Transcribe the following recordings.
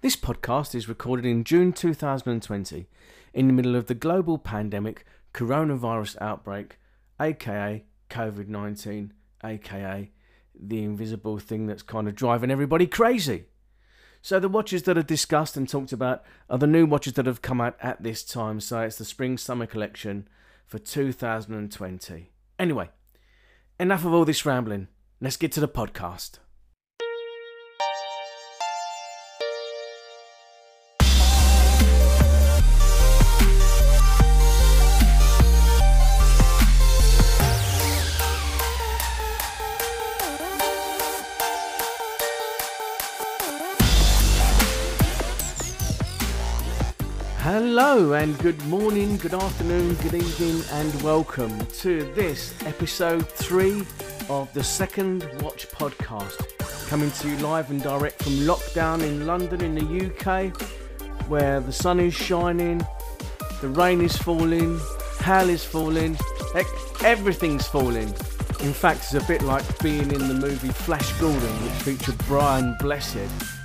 This podcast is recorded in June 2020 in the middle of the global pandemic coronavirus outbreak, aka COVID 19, aka the invisible thing that's kind of driving everybody crazy. So, the watches that are discussed and talked about are the new watches that have come out at this time. So, it's the spring summer collection for 2020. Anyway, enough of all this rambling. Let's get to the podcast. Hello and good morning, good afternoon, good evening, and welcome to this episode three of the Second Watch podcast. Coming to you live and direct from lockdown in London, in the UK, where the sun is shining, the rain is falling, hell is falling, everything's falling. In fact, it's a bit like being in the movie Flash Gordon, which featured Brian Blessed,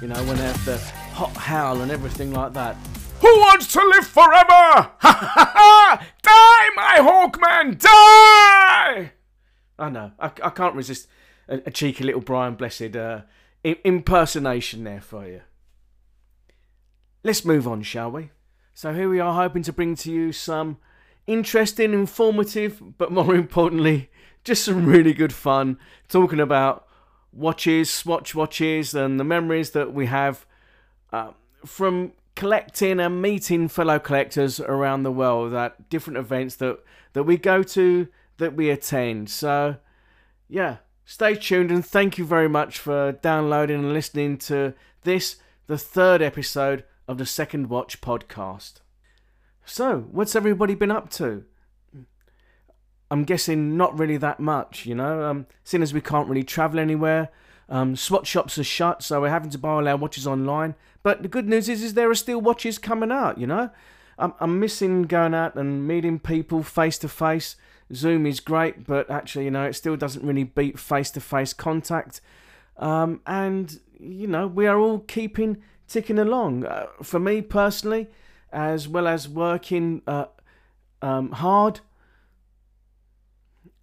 you know, when they have the hot howl and everything like that. Who wants to live forever? Ha ha ha! Die, my Hawkman, die! I know, I, I can't resist a, a cheeky little Brian Blessed uh, impersonation there for you. Let's move on, shall we? So here we are, hoping to bring to you some interesting, informative, but more importantly, just some really good fun talking about watches, swatch watches, and the memories that we have uh, from collecting and meeting fellow collectors around the world at different events that, that we go to, that we attend. So, yeah, stay tuned and thank you very much for downloading and listening to this, the third episode of the Second Watch podcast. So, what's everybody been up to? I'm guessing not really that much, you know, um, seeing as we can't really travel anywhere. Um, swatch shops are shut, so we're having to buy all our watches online. But the good news is, is there are still watches coming out. You know, I'm, I'm missing going out and meeting people face to face. Zoom is great, but actually, you know, it still doesn't really beat face to face contact. Um, and you know, we are all keeping ticking along. Uh, for me personally, as well as working uh, um, hard,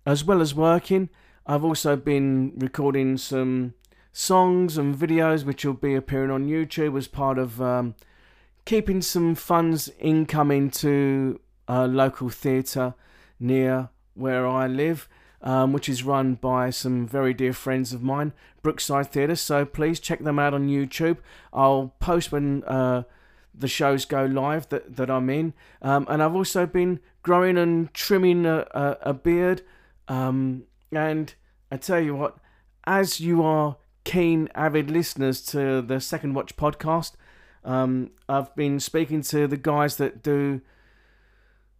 as well as working, I've also been recording some songs and videos which will be appearing on YouTube as part of um, keeping some funds incoming to a local theatre near where I live, um, which is run by some very dear friends of mine, Brookside Theatre. So please check them out on YouTube. I'll post when uh, the shows go live that, that I'm in. Um, and I've also been growing and trimming a, a, a beard. Um, and I tell you what, as you are keen, avid listeners to the Second Watch podcast, um, I've been speaking to the guys that do,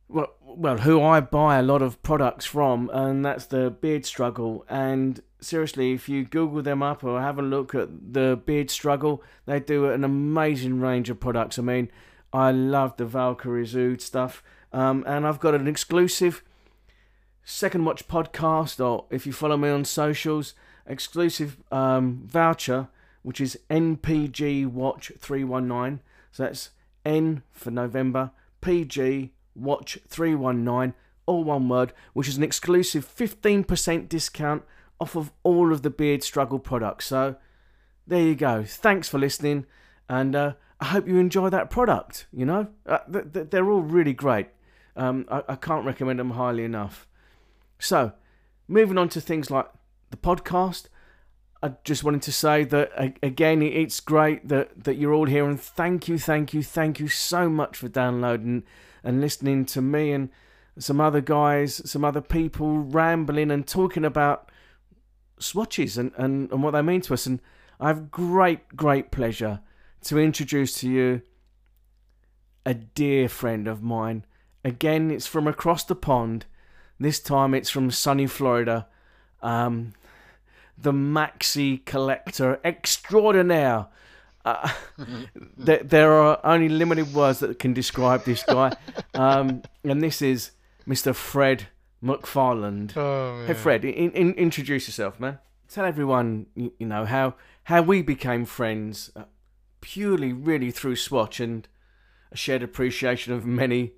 well, well, who I buy a lot of products from, and that's the Beard Struggle. And seriously, if you Google them up or have a look at the Beard Struggle, they do an amazing range of products. I mean, I love the Valkyrie Oud stuff, um, and I've got an exclusive Second Watch podcast, or if you follow me on socials, exclusive um, voucher, which is NPG Watch 319. So that's N for November, PG Watch 319, all one word, which is an exclusive 15% discount off of all of the Beard Struggle products. So there you go. Thanks for listening, and uh, I hope you enjoy that product. You know, uh, th- th- they're all really great. Um, I-, I can't recommend them highly enough. So, moving on to things like the podcast, I just wanted to say that again, it's great that, that you're all here, and thank you, thank you, thank you so much for downloading and listening to me and some other guys, some other people rambling and talking about swatches and, and, and what they mean to us. And I have great, great pleasure to introduce to you a dear friend of mine. Again, it's from across the pond. This time it's from sunny Florida. Um, the maxi collector extraordinaire. Uh, there, there are only limited words that can describe this guy. Um, and this is Mr. Fred McFarland. Oh, Hey, Fred, in, in, introduce yourself, man. Tell everyone, you, you know, how how we became friends uh, purely really through Swatch and a shared appreciation of many,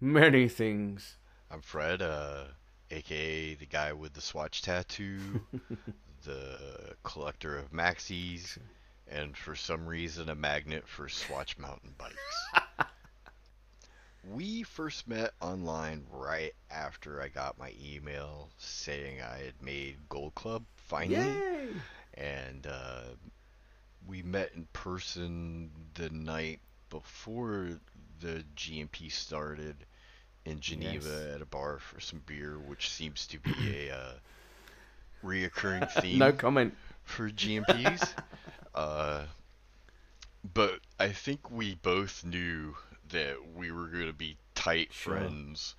many things. I'm Fred, uh, aka the guy with the Swatch tattoo, the collector of maxis, and for some reason a magnet for Swatch mountain bikes. we first met online right after I got my email saying I had made Gold Club finally. Yay! And uh, we met in person the night before the GMP started in Geneva Yes. at a bar for some beer, which seems to be a uh, reoccurring theme No comment. for GMPs. uh, but I think we both knew that we were going to be tight Sure. friends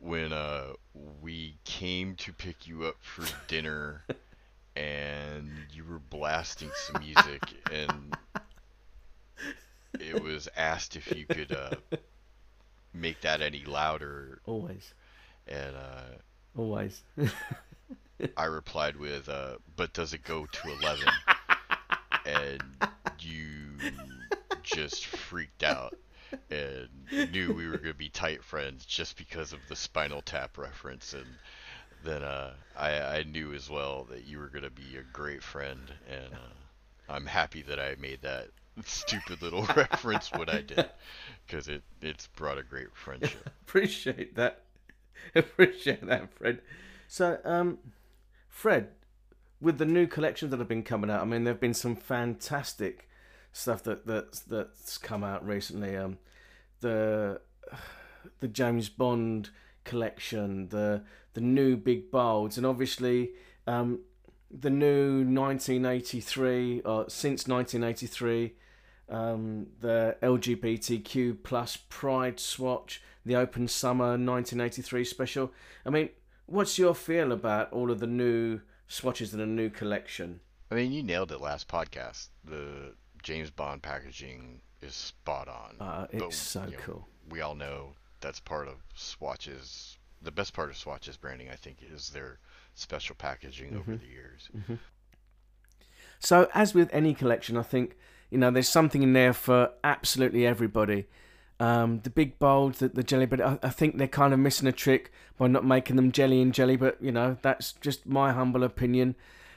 when uh, we came to pick you up for dinner and you were blasting some music and it was asked if you could uh, make that any louder Always. and uh, Always. I replied with, uh, "But does it go to 11?" and you just freaked out and knew we were gonna be tight friends just because of the Spinal Tap reference, and then uh, I, I knew as well that you were gonna be a great friend, and uh, I'm happy that I made that stupid little reference what I did, because it it's brought a great friendship. Appreciate that. Appreciate that, Fred. So, um, Fred, with the new collections that have been coming out, I mean, there've been some fantastic stuff that that's that's come out recently. Um, the the James Bond collection, the the new big bolds, and obviously um, the new 1983 or since 1983, um, the LGBTQ plus Pride Swatch, the Open Summer 1983 special. I mean, what's your feel about all of the new swatches in a new collection? I mean, you nailed it last podcast. The James Bond packaging is spot on. Uh, it's But, so you know, cool. We all know that's part of Swatch's. The best part of Swatch's branding, I think, is their special packaging over Mm-hmm. the years. So, as with any collection, I think you know there's something in there for absolutely everybody. Um, the big bold, the, the jelly, but I, I think they're kind of missing a trick by not making them jelly and jelly. But you know that's just my humble opinion.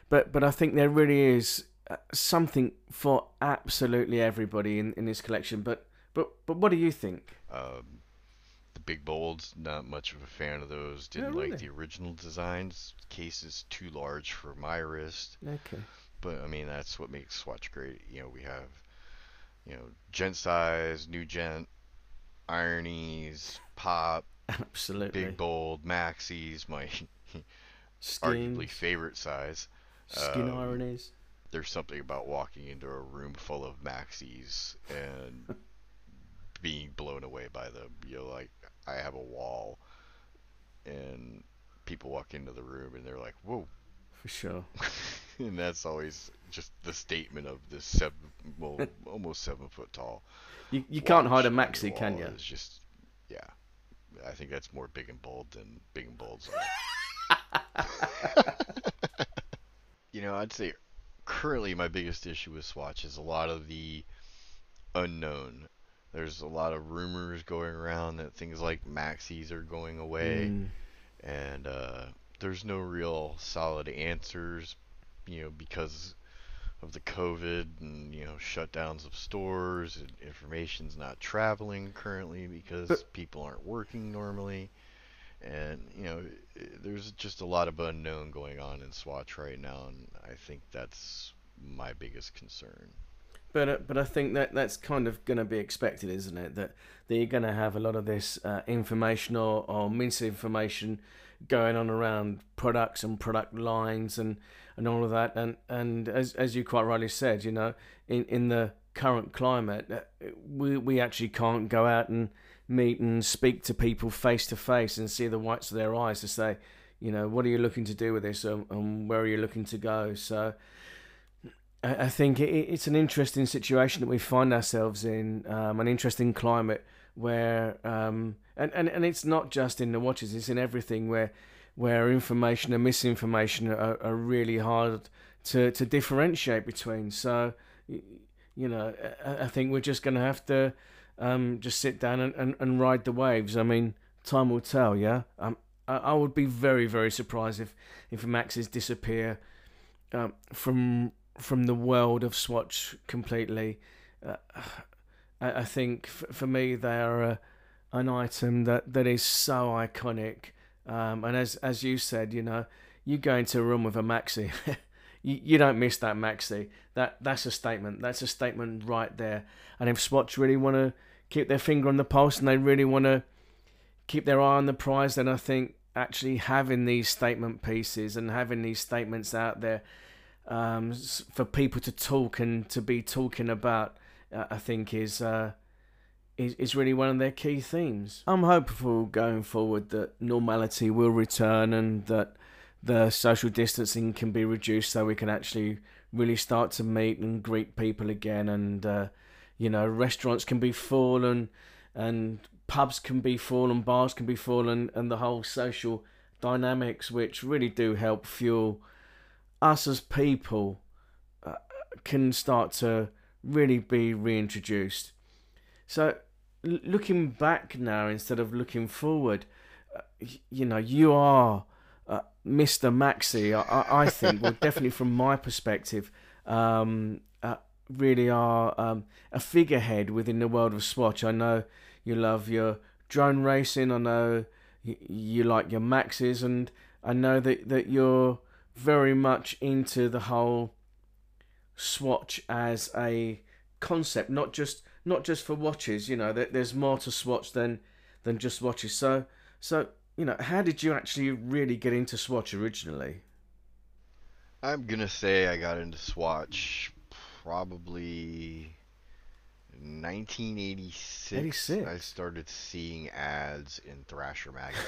But but I think there really is uh, something for absolutely everybody in, in this collection. But but but what do you think? Um, the big bolds, not much of a fan of those. Didn't really? like the original designs. Case is too large for my wrist. Okay. But I mean, that's what makes Swatch great. You know, we have, you know, gent size, new gent, ironies, pop, Absolutely. big bold, maxis, my Skin, arguably favorite size. skin um, ironies. There's something about walking into a room full of maxis and being blown away by them. You know, like I have a wall, and people walk into the room and they're like, "Whoa." For sure. and that's always just the statement of this seven, well, almost seven foot tall. You, you can't hide a maxi, can you? is just, yeah. I think that's more big and bold than big and bold's are. you know, I'd say currently my biggest issue with Swatch is a lot of the unknown. There's a lot of rumors going around that things like maxis are going away Mm, and uh, there's no real solid answers, you know, because of the COVID and you know shutdowns of stores and information's not traveling currently because But- people aren't working normally, and you know there's just a lot of unknown going on in Swatch right now, and I think that's my biggest concern. But uh, but I think that that's kind of going to be expected, isn't it? That that you're going to have a lot of this uh, information or, or misinformation going on around products and product lines and, and all of that. And and as as you quite rightly said, you know, in in the current climate, uh, we we actually can't go out and meet and speak to people face to face and see the whites of their eyes to say, you know, what are you looking to do with this and, and where are you looking to go? So. I I think it, it's an interesting situation that we find ourselves in, um, an interesting climate where, um, and, and, and it's not just in the watches, it's in everything where, where information and misinformation are, are really hard to, to differentiate between. So, you know, I, think we're just going to have to um, just sit down and, and, and ride the waves. I mean, time will tell. Yeah, um, I, I would be very very surprised if if Maxis disappear um, from from the world of Swatch completely. Uh, I, think for me they are a, an item that, that is so iconic. Um, and as as you said, you know, you go into a room with a maxi, you, you don't miss that maxi. That that's a statement. That's a statement right there. And if Swatch really want to keep their finger on the pulse and they really want to keep their eye on the prize, then I think actually having these statement pieces and having these statements out there um, for people to talk and to be talking about, uh, I think is, uh, is is really one of their key themes. I'm hopeful going forward that normality will return and that the social distancing can be reduced so we can actually really start to meet and greet people again and uh, you know restaurants can be full and and pubs can be full and bars can be full and, and the whole social dynamics which really do help fuel us as people uh, can start to really be reintroduced. So, looking back now instead of looking forward, uh, you know, you are uh, Mr. Maxi. I, I think, well, definitely from my perspective, um, uh, really are um, a figurehead within the world of Swatch. I know you love your drone racing. I know you, you like your Maxis, and I know that that you're very much into the whole swatch as a concept, not just not just for watches. You know, there's more to swatch than than just watches. So so you know, how did you actually really get into swatch originally? I'm gonna say I got into swatch probably 1986. 86. I started seeing ads in Thrasher magazine.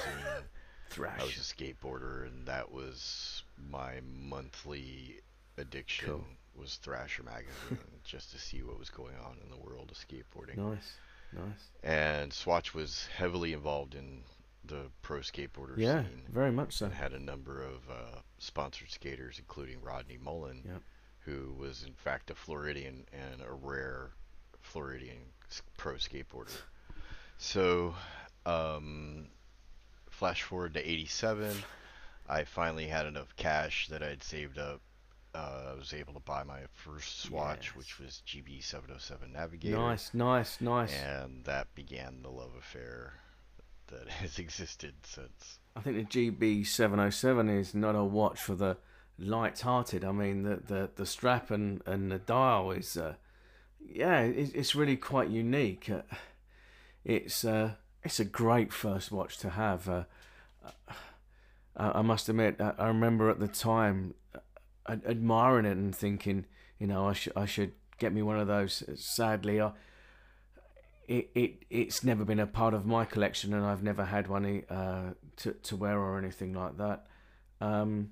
Thrasher. I was a skateboarder, and that was my monthly addiction cool. Was Thrasher magazine, just to see what was going on in the world of skateboarding. Nice, nice. And Swatch was heavily involved in the pro skateboarder yeah, scene. very much so. And had a number of uh, sponsored skaters, including Rodney Mullen, yep. who was in fact a Floridian and a rare Floridian pro skateboarder. So, um, flash forward to 87. I finally had enough cash that I'd saved up. Uh, I was able to buy my first Swatch, yes. which was GB 707 Navigator. Nice, nice, nice. And that began the love affair that has existed since. I think the GB 707 is not a watch for the light-hearted. I mean, the the, the strap and, and the dial is, uh, yeah, it, it's really quite unique. Uh, it's uh, it's a great first watch to have. Uh, I must admit, I remember at the time admiring it and thinking, you know, I should I should get me one of those. Sadly, I, it it it's never been a part of my collection, and I've never had one uh, to to wear or anything like that. Um,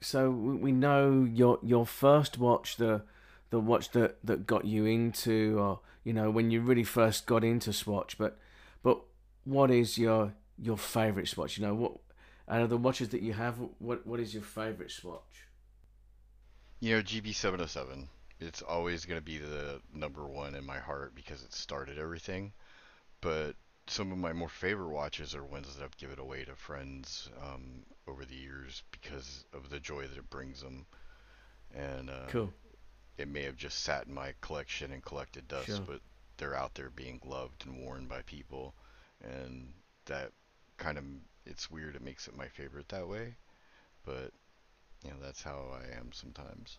so we know your your first watch, the the watch that, that got you into, or you know, when you really first got into Swatch. But but what is your your favorite Swatch? You know, what out of the watches that you have, what what is your favorite Swatch? You know, GB707. It's always going to be the number one in my heart because it started everything. But some of my more favorite watches are ones that I've given away to friends um, over the years because of the joy that it brings them. And uh, cool. It may have just sat in my collection and collected dust, sure. but they're out there being loved and worn by people, and that kind of it's weird. It makes it my favorite that way, but you know that's how I am sometimes.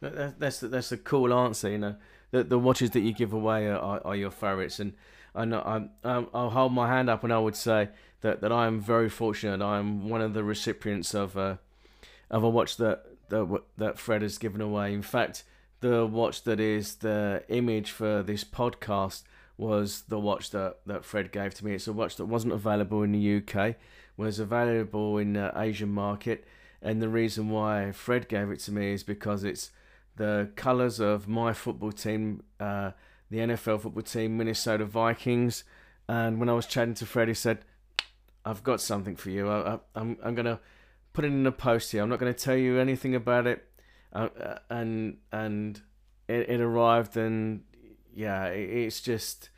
That's that's a cool answer. You know, the the watches that you give away are, are, your favorites, and I know I'm, I'm I'll hold my hand up and I would say that, that I am very fortunate. I am one of the recipients of a of a watch that that that Fred has given away. In fact, the watch that is the image for this podcast was the watch that, that Fred gave to me. It's a watch that wasn't available in the UK, was available in the Asian market, and the reason why Fred gave it to me is because it's the colours of my football team, uh, the NFL football team, Minnesota Vikings. And when I was chatting to Fred, he said, "I've got something for you. I, I, I'm I'm gonna put it in a post here. I'm not going to tell you anything about it uh, uh, and and it, it arrived, and yeah, it's just.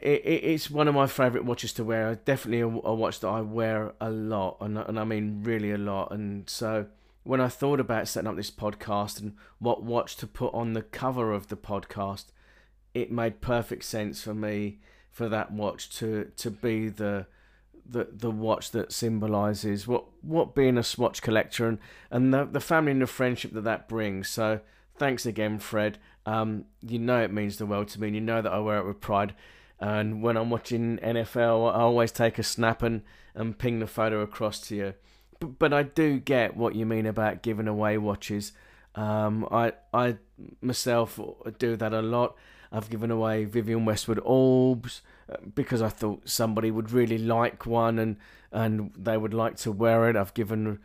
It, it, it's one of my favourite watches to wear. Definitely a, a watch that I wear a lot, and, and I mean really a lot. And so, when I thought about setting up this podcast and what watch to put on the cover of the podcast, it made perfect sense for me for that watch to to be the the the watch that symbolizes what what being a Swatch collector and and the the family and the friendship that that brings. So thanks again, Fred. Um, you know it means the world to me. and You know that I wear it with pride. And when I'm watching NFL, I always take a snap and, and ping the photo across to you. But, but I do get what you mean about giving away watches. Um, I I myself do that a lot. I've given away Vivienne Westwood Orbs uh, because I thought somebody would really like one and and they would like to wear it. I've given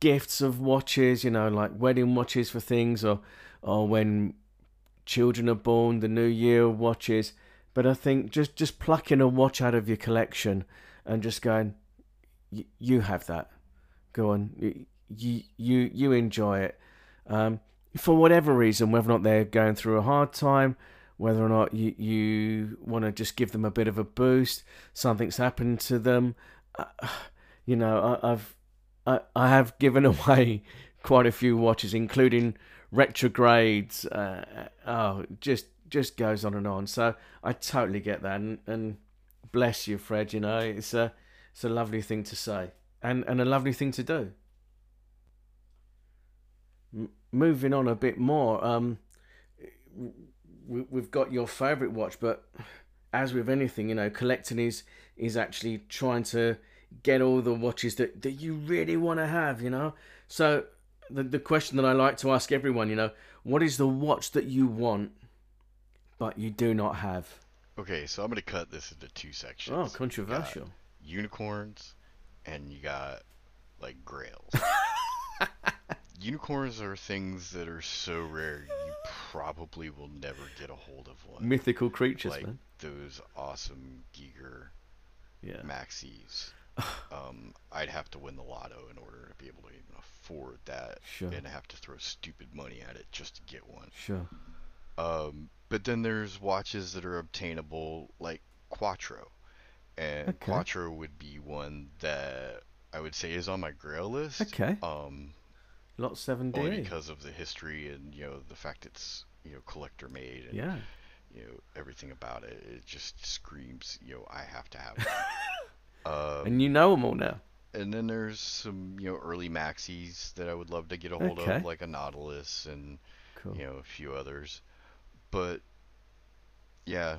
gifts of watches, you know, like wedding watches for things or or when children are born, the New Year watches. But I think just just plucking a watch out of your collection and just going, you have that. Go on, you you you enjoy it. Um, for whatever reason, whether or not they're going through a hard time, whether or not you, you want to just give them a bit of a boost, something's happened to them. Uh, you know, I, I've I, I have given away quite a few watches, including retrogrades. Uh, oh, just just goes on and on. So I totally get that, and, and bless you, Fred. You know, it's a it's a lovely thing to say, and and a lovely thing to do. M- moving on a bit more, um, we, we've got your favorite watch, but as with anything, you know, collecting is is actually trying to get all the watches that, that you really want to have, you know. So the the question that I like to ask everyone, you know, what is the watch that you want but you do not have? Okay, so I'm gonna cut this into two sections. Oh, controversial. unicorns, and you got like grails. unicorns are things that are so rare you probably will never get a hold of one. Mythical creatures, like man. those awesome Giger Yeah. maxis. um, I'd have to win the lotto in order to be able to even afford that, Sure. and have to throw stupid money at it just to get one. Sure. Um, but then there's watches that are obtainable, like Quattro, and Okay. Quattro would be one that I would say is on my Grail list. Okay. Um, Lot seven only D. because of the history and you know the fact it's you know collector made and Yeah. you know everything about it. It just screams you know I have to have um, And you know them all now. and then there's some you know early maxis that I would love to get a hold Okay. of, like a Nautilus and Cool. you know a few others. But yeah,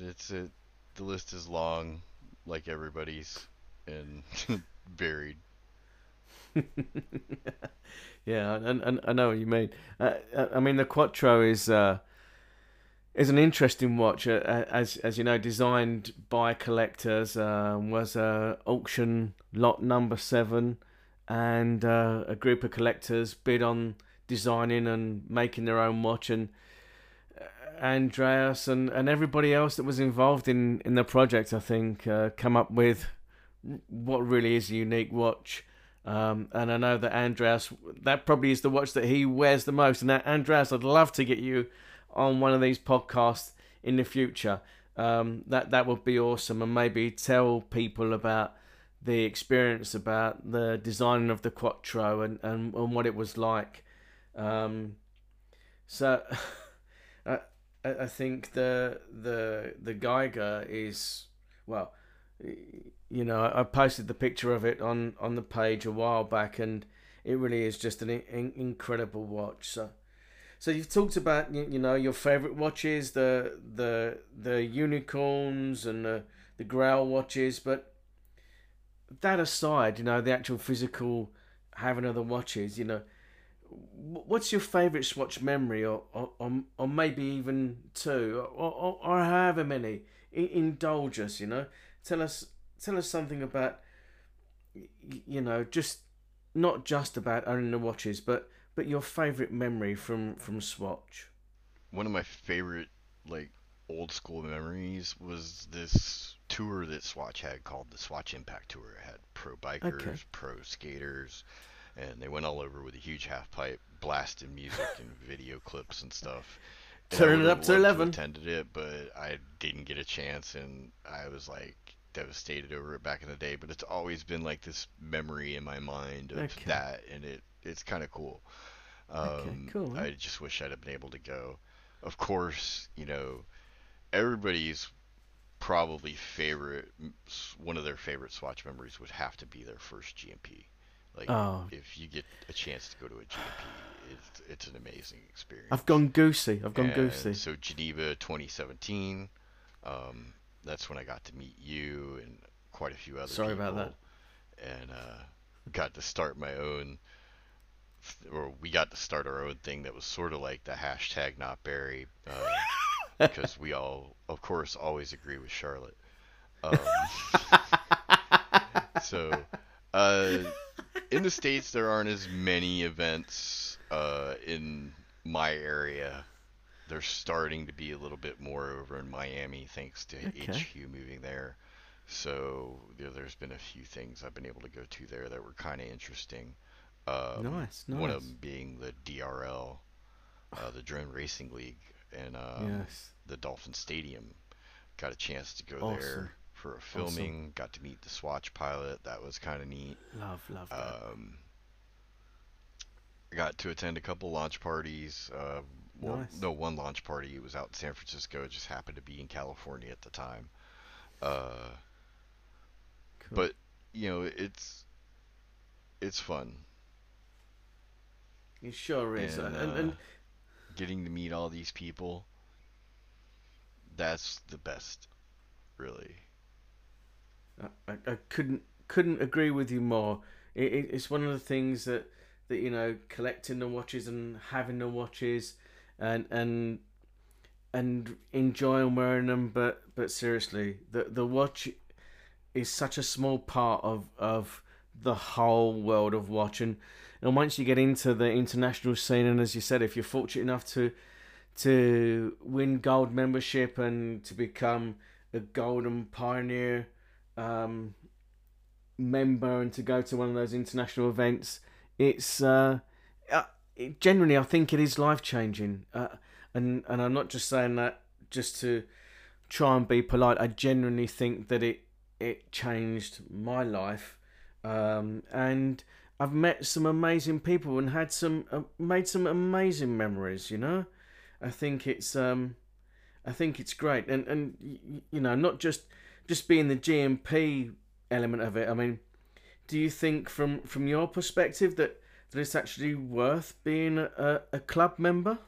it's a, the list is long, like everybody's, and varied. yeah, and, and I know what you mean. Uh, uh, I mean, the Quattro is uh, is an interesting watch, uh, uh, as as you know, designed by collectors. Uh, was uh, auction lot number seven, and uh, a group of collectors bid on designing and making their own watch, and Andreas and, and everybody else that was involved in, in the project, I think, come up with what really is a unique watch. Um, and I know that Andreas, that probably is the watch that he wears the most. And that, Andreas, I'd love to get you on one of these podcasts in the future. Um, that that would be awesome, and maybe tell people about the experience about the designing of the Quattro and, and, and what it was like. Um, so, I I I think the the the Giger is well, you know, I posted the picture of it on on the page a while back, and it really is just an in, incredible watch. So, so you've talked about you, know your favorite watches, the the the unicorns and the the Grail watches, but that aside, you know the actual physical having of the watches, you know, what's your favorite Swatch memory, or or, or, or maybe even two, or, or, or however many? Indulge us, you know. Tell us tell us something about you know just not just about owning the watches, but but your favorite memory from from Swatch. One of my favorite like old school memories was this tour that Swatch had called the Swatch Impact Tour. It had pro bikers, Okay. pro skaters, and they went all over with a huge half pipe, blasting music and video clips and stuff. And Turn it up to 11. attended it, but I didn't get a chance, and I was like devastated over it back in the day. But it's always been like this memory in my mind of Okay. that, and it it's kind of cool. Um, Okay, cool, I just wish I'd have been able to go. Of course, you know, everybody's probably favorite one of their favorite Swatch memories would have to be their first GMP. Like Oh. if you get a chance to go to a GMP, it's it's an amazing experience. I've gone goosey. I've gone And goosey. So Geneva 2017, um, that's when I got to meet you and quite a few other Sorry people. about that. And uh, got to start my own, or we got to start our own thing that was sort of like the hashtag not Barry, uh, because we all, of course, always agree with Charlotte. Um, so, uh, in the states, there aren't as many events uh, in my area. They're starting to be a little bit more over in Miami, thanks to Okay. HQ moving there. So you know, there's been a few things I've been able to go to there that were kind of interesting. Um, Nice, One of them being the DRL, uh, the Drone Racing League, and um, yes. the Dolphin Stadium. Got a chance to go Awesome. there for a filming. Got to meet the Swatch pilot. That was kind of neat. Love, love. Um, got to attend a couple launch parties. Uh, well, Nice. no, one launch party. It was out in San Francisco. It just happened to be in California at the time. Uh, cool. but you know, it's it's fun. It sure is. and, And, and, uh, Getting to meet all these people. That's the best, really. I, I, I couldn't couldn't agree with you more. It, it, it's one of the things that that you know, collecting the watches and having the watches, and and and enjoying wearing them. But but seriously, the the watch is such a small part of of the whole world of watching. And once you get into the international scene, and as you said, if you're fortunate enough to to win gold membership and to become a golden pioneer um, member and to go to one of those international events, it's uh, uh, it, generally I think it is life changing. Uh, and and I'm not just saying that just to try and be polite. I genuinely think that it it changed my life, um, and I've met some amazing people and had some uh, made some amazing memories. You know, I think it's um, I think it's great, and and you know, not just just being the GMP element of it. I mean, do you think from from your perspective that that it's actually worth being a, a club member?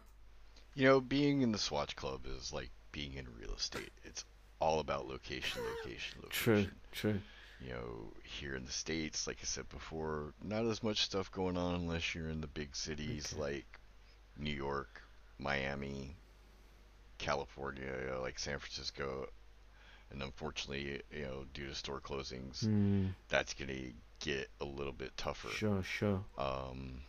You know, being in the Swatch Club is like being in real estate. It's all about location, location, location. True, true. You know, here in the States, like I said before, not as much stuff going on unless you're in the big cities Okay. like New York, Miami, California, like San Francisco. And unfortunately, you know, due to store closings, Mm, that's going to get a little bit tougher. sure, sure. Um,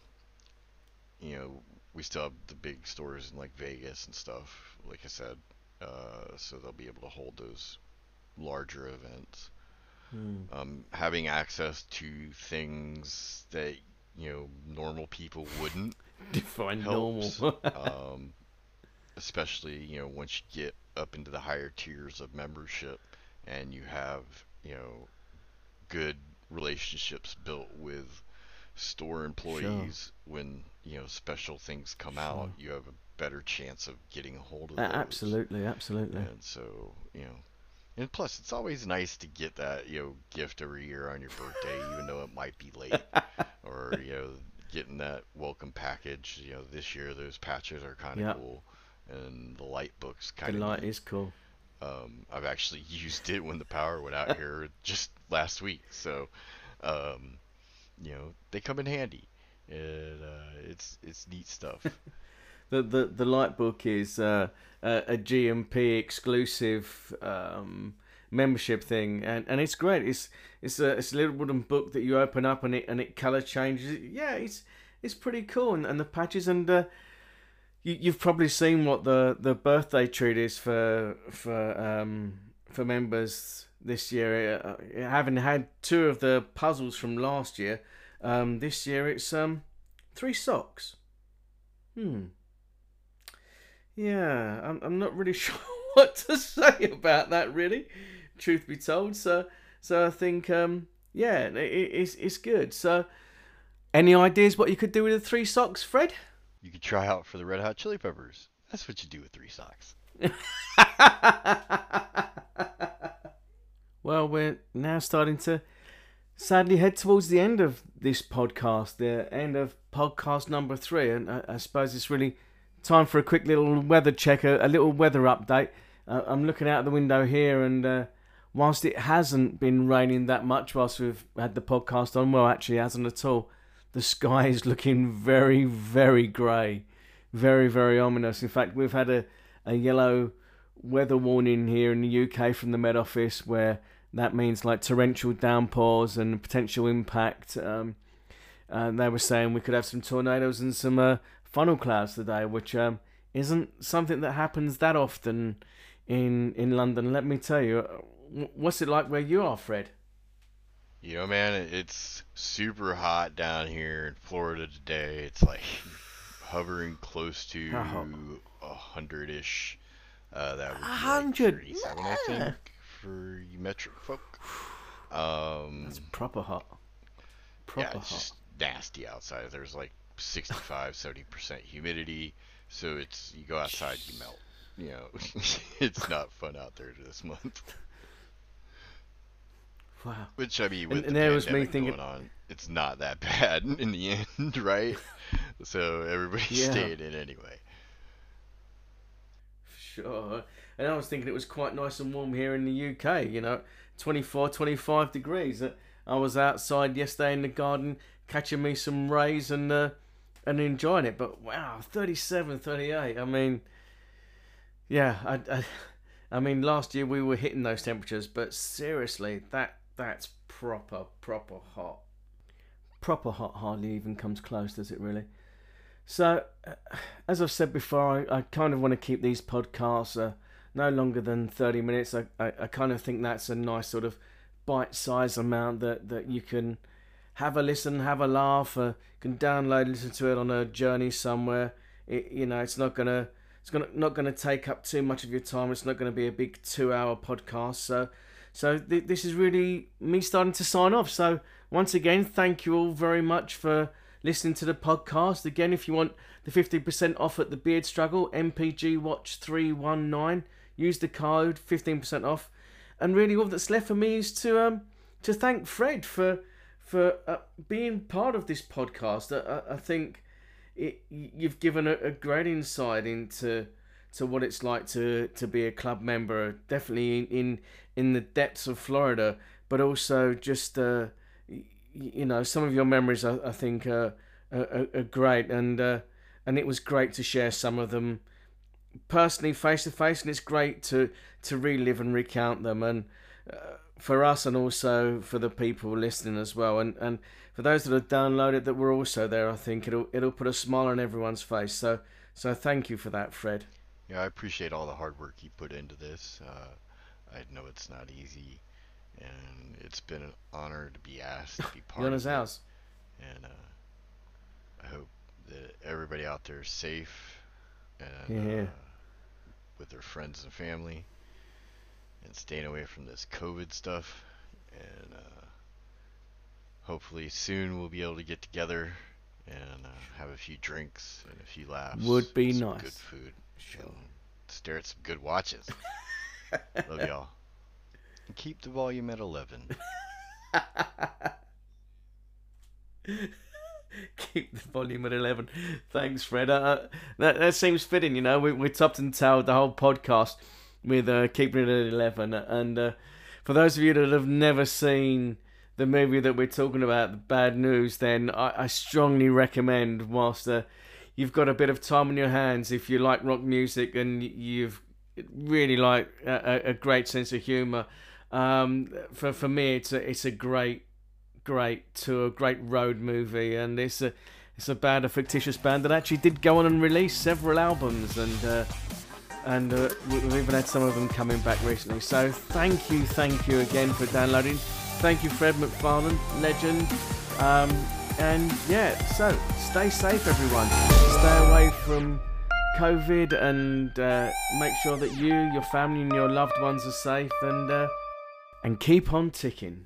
you know, we still have the big stores in like Vegas and stuff, like I said, uh, so they'll be able to hold those larger events. Mm. Um, having access to things that you know normal people wouldn't, Define helps. normal. um, especially you know once you get up into the higher tiers of membership, and you have you know good relationships built with store employees when you know special things come out you have a better chance of getting a hold of those absolutely, absolutely. and so you know and plus it's always nice to get that you know gift every year on your birthday even though it might be late or you know getting that welcome package you know this year those patches are kind of Yep. cool and the light book's kind of light is cool. um, I've actually used it when the power went out here just last week. So, um, you know, they come in handy. And, uh, it's it's neat stuff. The the the light book is uh, a, GMP exclusive um, membership thing, and, and it's great. It's it's a it's a little wooden book that you open up and it and it color changes. Yeah, it's it's pretty cool, and, and the patches and uh, you you've probably seen what the, the birthday treat is for for um, for members this year. Uh, having had two of the puzzles from last year, Um, this year it's um, three socks. Hmm. Yeah, I'm, I'm not really sure what to say about that, really, truth be told. So, so I think, um, yeah, it, it's, it's good. So, any ideas what you could do with the three socks, Fred? You could try out for the Red Hot Chili Peppers. That's what you do with three socks. well, we're now starting to sadly head towards the end of this podcast, the end of podcast number three, and I, I suppose it's really time for a quick little weather check, a, a little weather update. Uh, I'm looking out the window here, and uh, whilst it hasn't been raining that much whilst we've had the podcast on, well, actually, hasn't at all. The sky is looking very, very grey, very, very ominous. In fact, we've had a, a yellow weather warning here in the UK from the Met Office where that means like torrential downpours and potential impact. Um, and they were saying we could have some tornadoes and some uh, funnel clouds today, which um, isn't something that happens that often in in London. Let me tell you, what's it like where you are, Fred? You know, man, it's super hot down here in Florida today. It's like hovering close to a hundred ish. Uh, that would be hundred, like I think for you metric folk. Um, That's proper hot. Proper yeah, it's hot. just nasty outside. There's like 65, 70% humidity, so it's you go outside, you melt. You know, it's not fun out there this month. Wow. Which I mean, with and, and the was me thinking... going on, it's not that bad in the end, right? so everybody yeah. stayed in anyway. Sure and I was thinking it was quite nice and warm here in the UK. You know, 24, 25 degrees. I was outside yesterday in the garden catching me some rays and uh, and enjoying it. But wow, 37, 38. I mean, yeah, I, I, I mean, last year we were hitting those temperatures, but seriously, that that's proper, proper hot. Proper hot hardly even comes close, does it really? So, uh, as I've said before, I, I kind of want to keep these podcasts uh, no longer than 30 minutes. I, I, I kind of think that's a nice sort of bite-sized amount that, that you can have a listen, have a laugh, uh, can download, listen to it on a journey somewhere. It, you know, it's not gonna it's gonna not gonna take up too much of your time. It's not gonna be a big two-hour podcast. So, so th- this is really me starting to sign off. So once again, thank you all very much for listening to the podcast. Again, if you want the 50% off at the Beard Struggle, NPG Watch 319 use the code 15% off and really all that's left for me is to um to thank fred for for uh, being part of this podcast i, I think it you've given a, a, great insight into to what it's like to to be a club member definitely in in, in the depths of florida but also just uh you know some of your memories i, I think are, are, are great and uh, and it was great to share some of them personally face to face, and it's great to to relive and recount them, and uh, for us, and also for the people listening as well, and and for those that have downloaded that were also there, I think it'll it'll put a smile on everyone's face. So so thank you for that, Fred. Yeah, I appreciate all the hard work you put into this. Uh, I know it's not easy, and it's been an honor to be asked to be part of it. And uh, I hope that everybody out there is safe and yeah. uh, with their friends and family and staying away from this COVID stuff. And uh, hopefully soon we'll be able to get together and uh, have a few drinks and a few laughs. Would be nice. Good food. Sure. stare at some good watches. Love y'all. And keep the volume at 11. keep the volume at 11. Thanks, Fred. Uh, that, that seems fitting, you know. We, we topped and tailed the whole podcast with uh, keeping it at 11. And uh, for those of you that have never seen the movie that we're talking about, The Bad News, then I, I strongly recommend, whilst uh, you've got a bit of time on your hands, if you like rock music and you've really like a, a great sense of humour, um, for, for me, it's a, it's a great great to a great road movie, and it's a it's a band, a fictitious band that actually did go on and release several albums, and uh, and uh, we've even had some of them coming back recently. So thank you, thank you again for downloading. Thank you, Fred McFarland, legend. Um, And yeah, so stay safe, everyone. Stay away from COVID and uh, make sure that you, your family, and your loved ones are safe and uh, and keep on ticking.